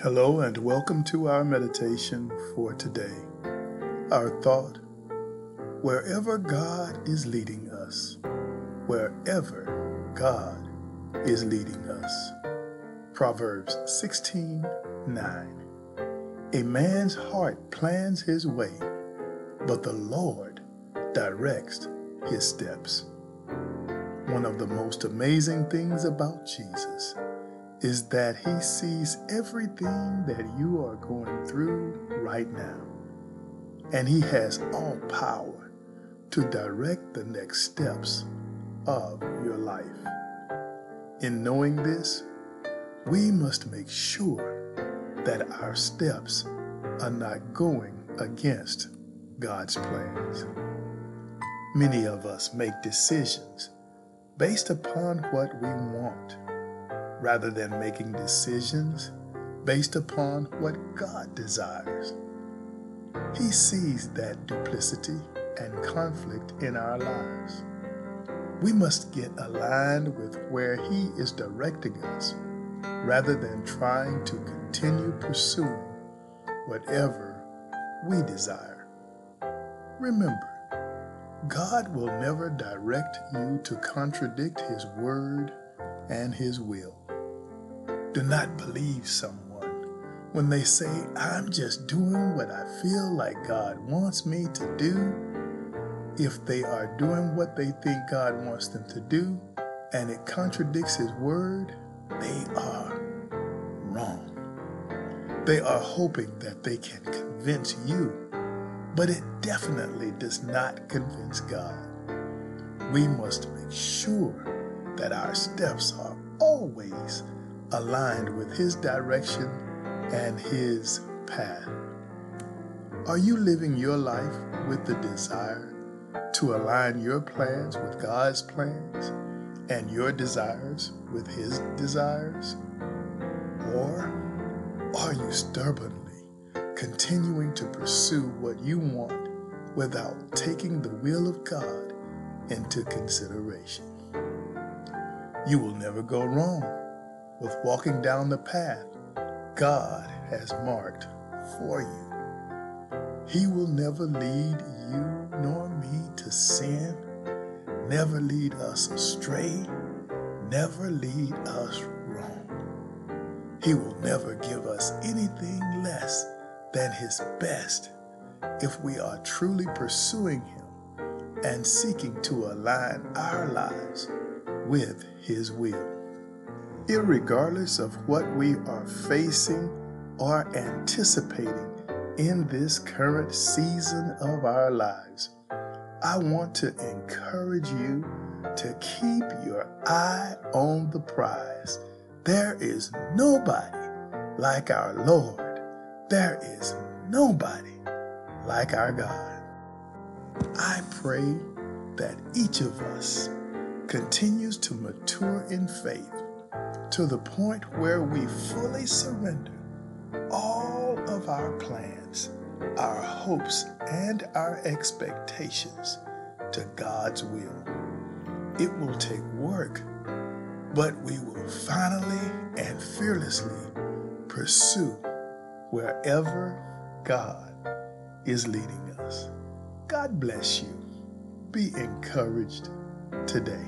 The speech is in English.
Hello, and welcome to our meditation for today. Our thought wherever God is leading us, wherever God is leading us. Proverbs 16 9. A man's heart plans his way, but the Lord directs his steps. One of the most amazing things about Jesus is that he sees everything that you are going through right now. And he has all power to direct the next steps of your life. In knowing this, we must make sure that our steps are not going against God's plans. Many of us make decisions based upon what we want rather than making decisions based upon what God desires. He sees that duplicity and conflict in our lives. We must get aligned with where He is directing us rather than trying to continue pursuing whatever we desire. Remember, God will never direct you to contradict His word and His will. Do not believe someone when they say, I'm just doing what I feel like God wants me to do. If they are doing what they think God wants them to do and it contradicts His word, they are wrong. They are hoping that they can convince you, but it definitely does not convince God. We must make sure that our steps are always aligned with His direction and His path? Are you living your life with the desire to align your plans with God's plans and your desires with His desires? Or are you stubbornly continuing to pursue what you want without taking the will of God into consideration? You will never go wrong with walking down the path God has marked for you. He will never lead you nor me to sin, never lead us astray, never lead us wrong. He will never give us anything less than His best if we are truly pursuing Him and seeking to align our lives with His will irregardless of what we are facing or anticipating in this current season of our lives, I want to encourage you to keep your eye on the prize. There is nobody like our Lord. There is nobody like our God. I pray that each of us continues to mature in faith to the point where we fully surrender all of our plans, our hopes, and our expectations to God's will. It will take work, but we will finally and fearlessly pursue wherever God is leading us. God bless you. Be encouraged today.